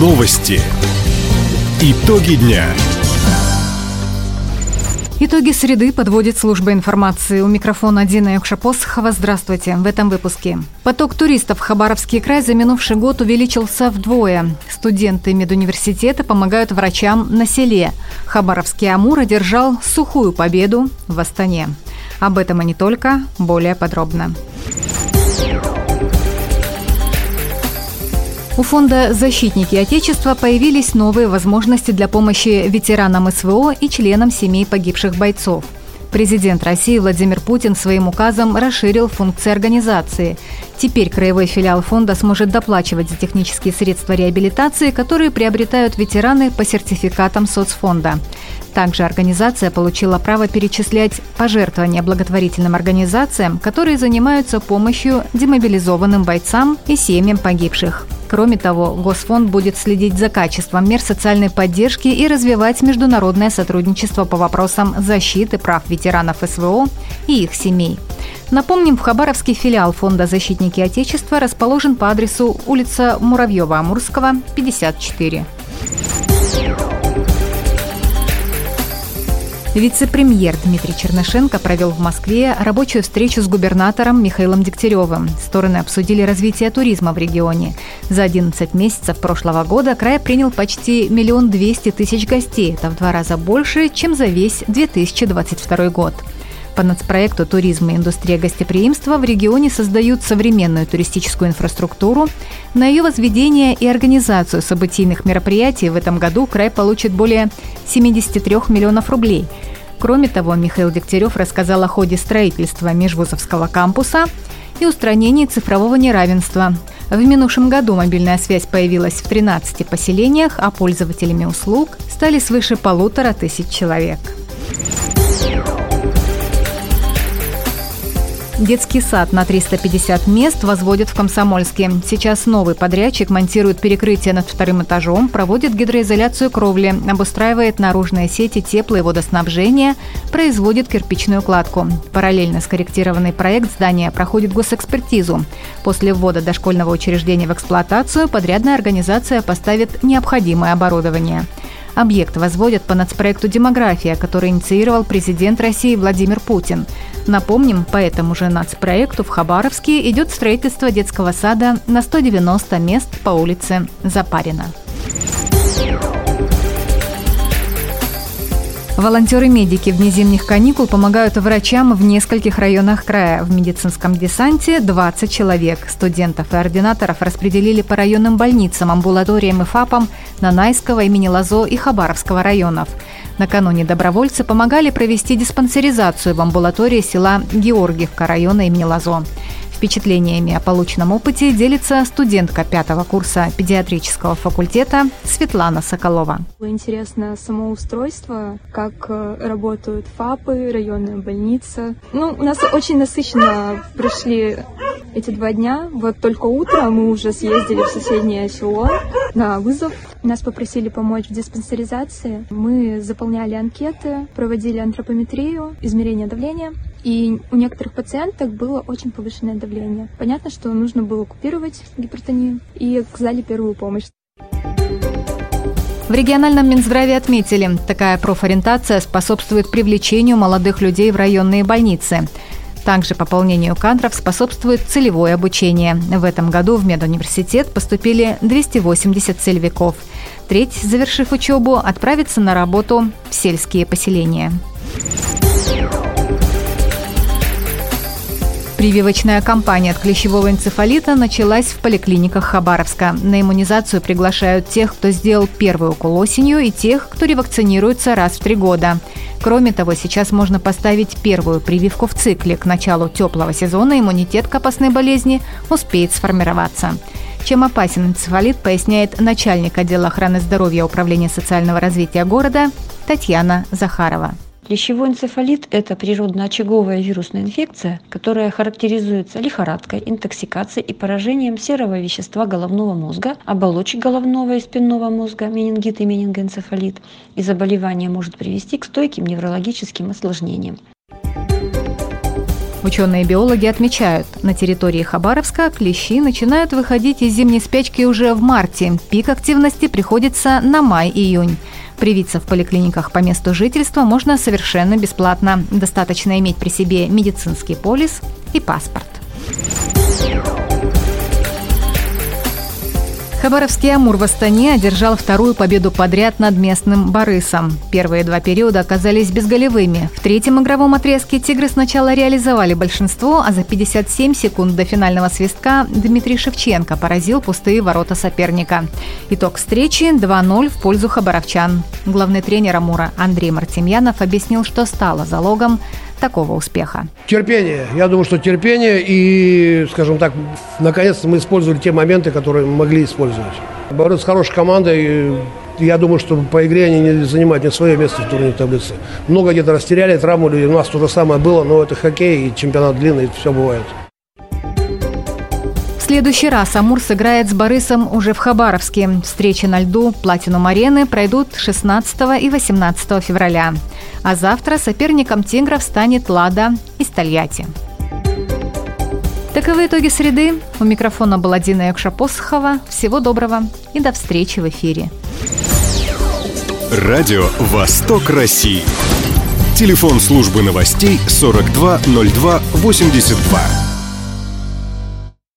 Новости. Итоги дня. Итоги среды подводит служба информации. У микрофона Дина Юкшапосхова. Здравствуйте. В этом выпуске. Поток туристов в Хабаровский край за минувший год увеличился вдвое. Студенты медуниверситета помогают врачам на селе. Хабаровский Амур одержал сухую победу в Астане. Об этом и не только, более подробно. У фонда «Защитники Отечества» появились новые возможности для помощи ветеранам СВО и членам семей погибших бойцов. Президент России Владимир Путин своим указом расширил функции организации. Теперь краевой филиал фонда сможет доплачивать за технические средства реабилитации, которые приобретают ветераны по сертификатам соцфонда. Также организация получила право перечислять пожертвования благотворительным организациям, которые занимаются помощью демобилизованным бойцам и семьям погибших. Кроме того, Госфонд будет следить за качеством мер социальной поддержки и развивать международное сотрудничество по вопросам защиты прав ветеранов СВО и их семей. Напомним, в Хабаровский филиал Фонда «Защитники Отечества» расположен по адресу улица Муравьева-Амурского, 54. Вице-премьер Дмитрий Чернышенко провел в Москве рабочую встречу с губернатором Михаилом Дегтяревым. Стороны обсудили развитие туризма в регионе. За 11 месяцев прошлого года край принял почти миллион двести тысяч гостей. Это в два раза больше, чем за весь 2022 год. По нацпроекту «Туризм и индустрия гостеприимства» в регионе создают современную туристическую инфраструктуру. На ее возведение и организацию событийных мероприятий в этом году край получит более 73 миллионов рублей. Кроме того, Михаил Дегтярев рассказал о ходе строительства межвузовского кампуса и устранении цифрового неравенства. В минувшем году мобильная связь появилась в 13 поселениях, а пользователями услуг стали свыше полутора тысяч человек. Детский сад на 350 мест возводят в Комсомольске. Сейчас новый подрядчик монтирует перекрытие над вторым этажом, проводит гидроизоляцию кровли, обустраивает наружные сети тепло- и водоснабжения, производит кирпичную кладку. Параллельно скорректированный проект здания проходит госэкспертизу. После ввода дошкольного учреждения в эксплуатацию подрядная организация поставит необходимое оборудование. Объект возводят по нацпроекту «Демография», который инициировал президент России Владимир Путин. Напомним, по этому же нацпроекту в Хабаровске идет строительство детского сада на 190 мест по улице Запарина. Волонтеры-медики вне зимних каникул помогают врачам в нескольких районах края. В медицинском десанте 20 человек. Студентов и ординаторов распределили по районным больницам, амбулаториям и ФАПам Нанайского, имени Лазо и Хабаровского районов. Накануне добровольцы помогали провести диспансеризацию в амбулатории села Георгиевка района имени Лазо. Впечатлениями о полученном опыте делится студентка пятого курса педиатрического факультета Светлана Соколова. Интересно само устройство, как э, работают ФАПы, районная больница. Ну, у нас очень насыщенно прошли эти два дня. Вот только утром мы уже съездили в соседнее село на вызов. Нас попросили помочь в диспансеризации. Мы заполняли анкеты, проводили антропометрию, измерение давления. И у некоторых пациенток было очень повышенное давление. Понятно, что нужно было купировать гипертонию и оказали первую помощь. В региональном Минздраве отметили, такая профориентация способствует привлечению молодых людей в районные больницы. Также пополнению кадров способствует целевое обучение. В этом году в медуниверситет поступили 280 целевиков. Треть, завершив учебу, отправится на работу в сельские поселения. Прививочная кампания от клещевого энцефалита началась в поликлиниках Хабаровска. На иммунизацию приглашают тех, кто сделал первый укол осенью, и тех, кто ревакцинируется раз в три года. Кроме того, сейчас можно поставить первую прививку в цикле. К началу теплого сезона иммунитет к опасной болезни успеет сформироваться. Чем опасен энцефалит, поясняет начальник отдела охраны здоровья Управления социального развития города Татьяна Захарова. Клещевой энцефалит – это природно-очаговая вирусная инфекция, которая характеризуется лихорадкой, интоксикацией и поражением серого вещества головного мозга, оболочек головного и спинного мозга, менингит и менингоэнцефалит, и заболевание может привести к стойким неврологическим осложнениям. Ученые-биологи отмечают, на территории Хабаровска клещи начинают выходить из зимней спячки уже в марте. Пик активности приходится на май-июнь. Привиться в поликлиниках по месту жительства можно совершенно бесплатно. Достаточно иметь при себе медицинский полис и паспорт. Хабаровский «Амур» в Астане одержал вторую победу подряд над местным «Борисом». Первые два периода оказались безголевыми. В третьем игровом отрезке «Тигры» сначала реализовали большинство, а за 57 секунд до финального свистка Дмитрий Шевченко поразил пустые ворота соперника. Итог встречи 2-0 в пользу хабаровчан. Главный тренер «Амура» Андрей Мартемьянов объяснил, что стало залогом такого успеха? Терпение. Я думаю, что терпение и, скажем так, наконец-то мы использовали те моменты, которые могли использовать. Борис хорошая команда, и я думаю, что по игре они не занимают не свое место в турнирной таблице. Много где-то растеряли, травмы, у нас то же самое было, но это хоккей и чемпионат длинный, все бывает следующий раз Амур сыграет с Борисом уже в Хабаровске. Встречи на льду Платинум Арены пройдут 16 и 18 февраля. А завтра соперником «Тигров» станет «Лада» из Тольятти. Таковы итоги среды. У микрофона была Дина Якшапосхова. Всего доброго и до встречи в эфире. Радио «Восток России». Телефон службы новостей 420282.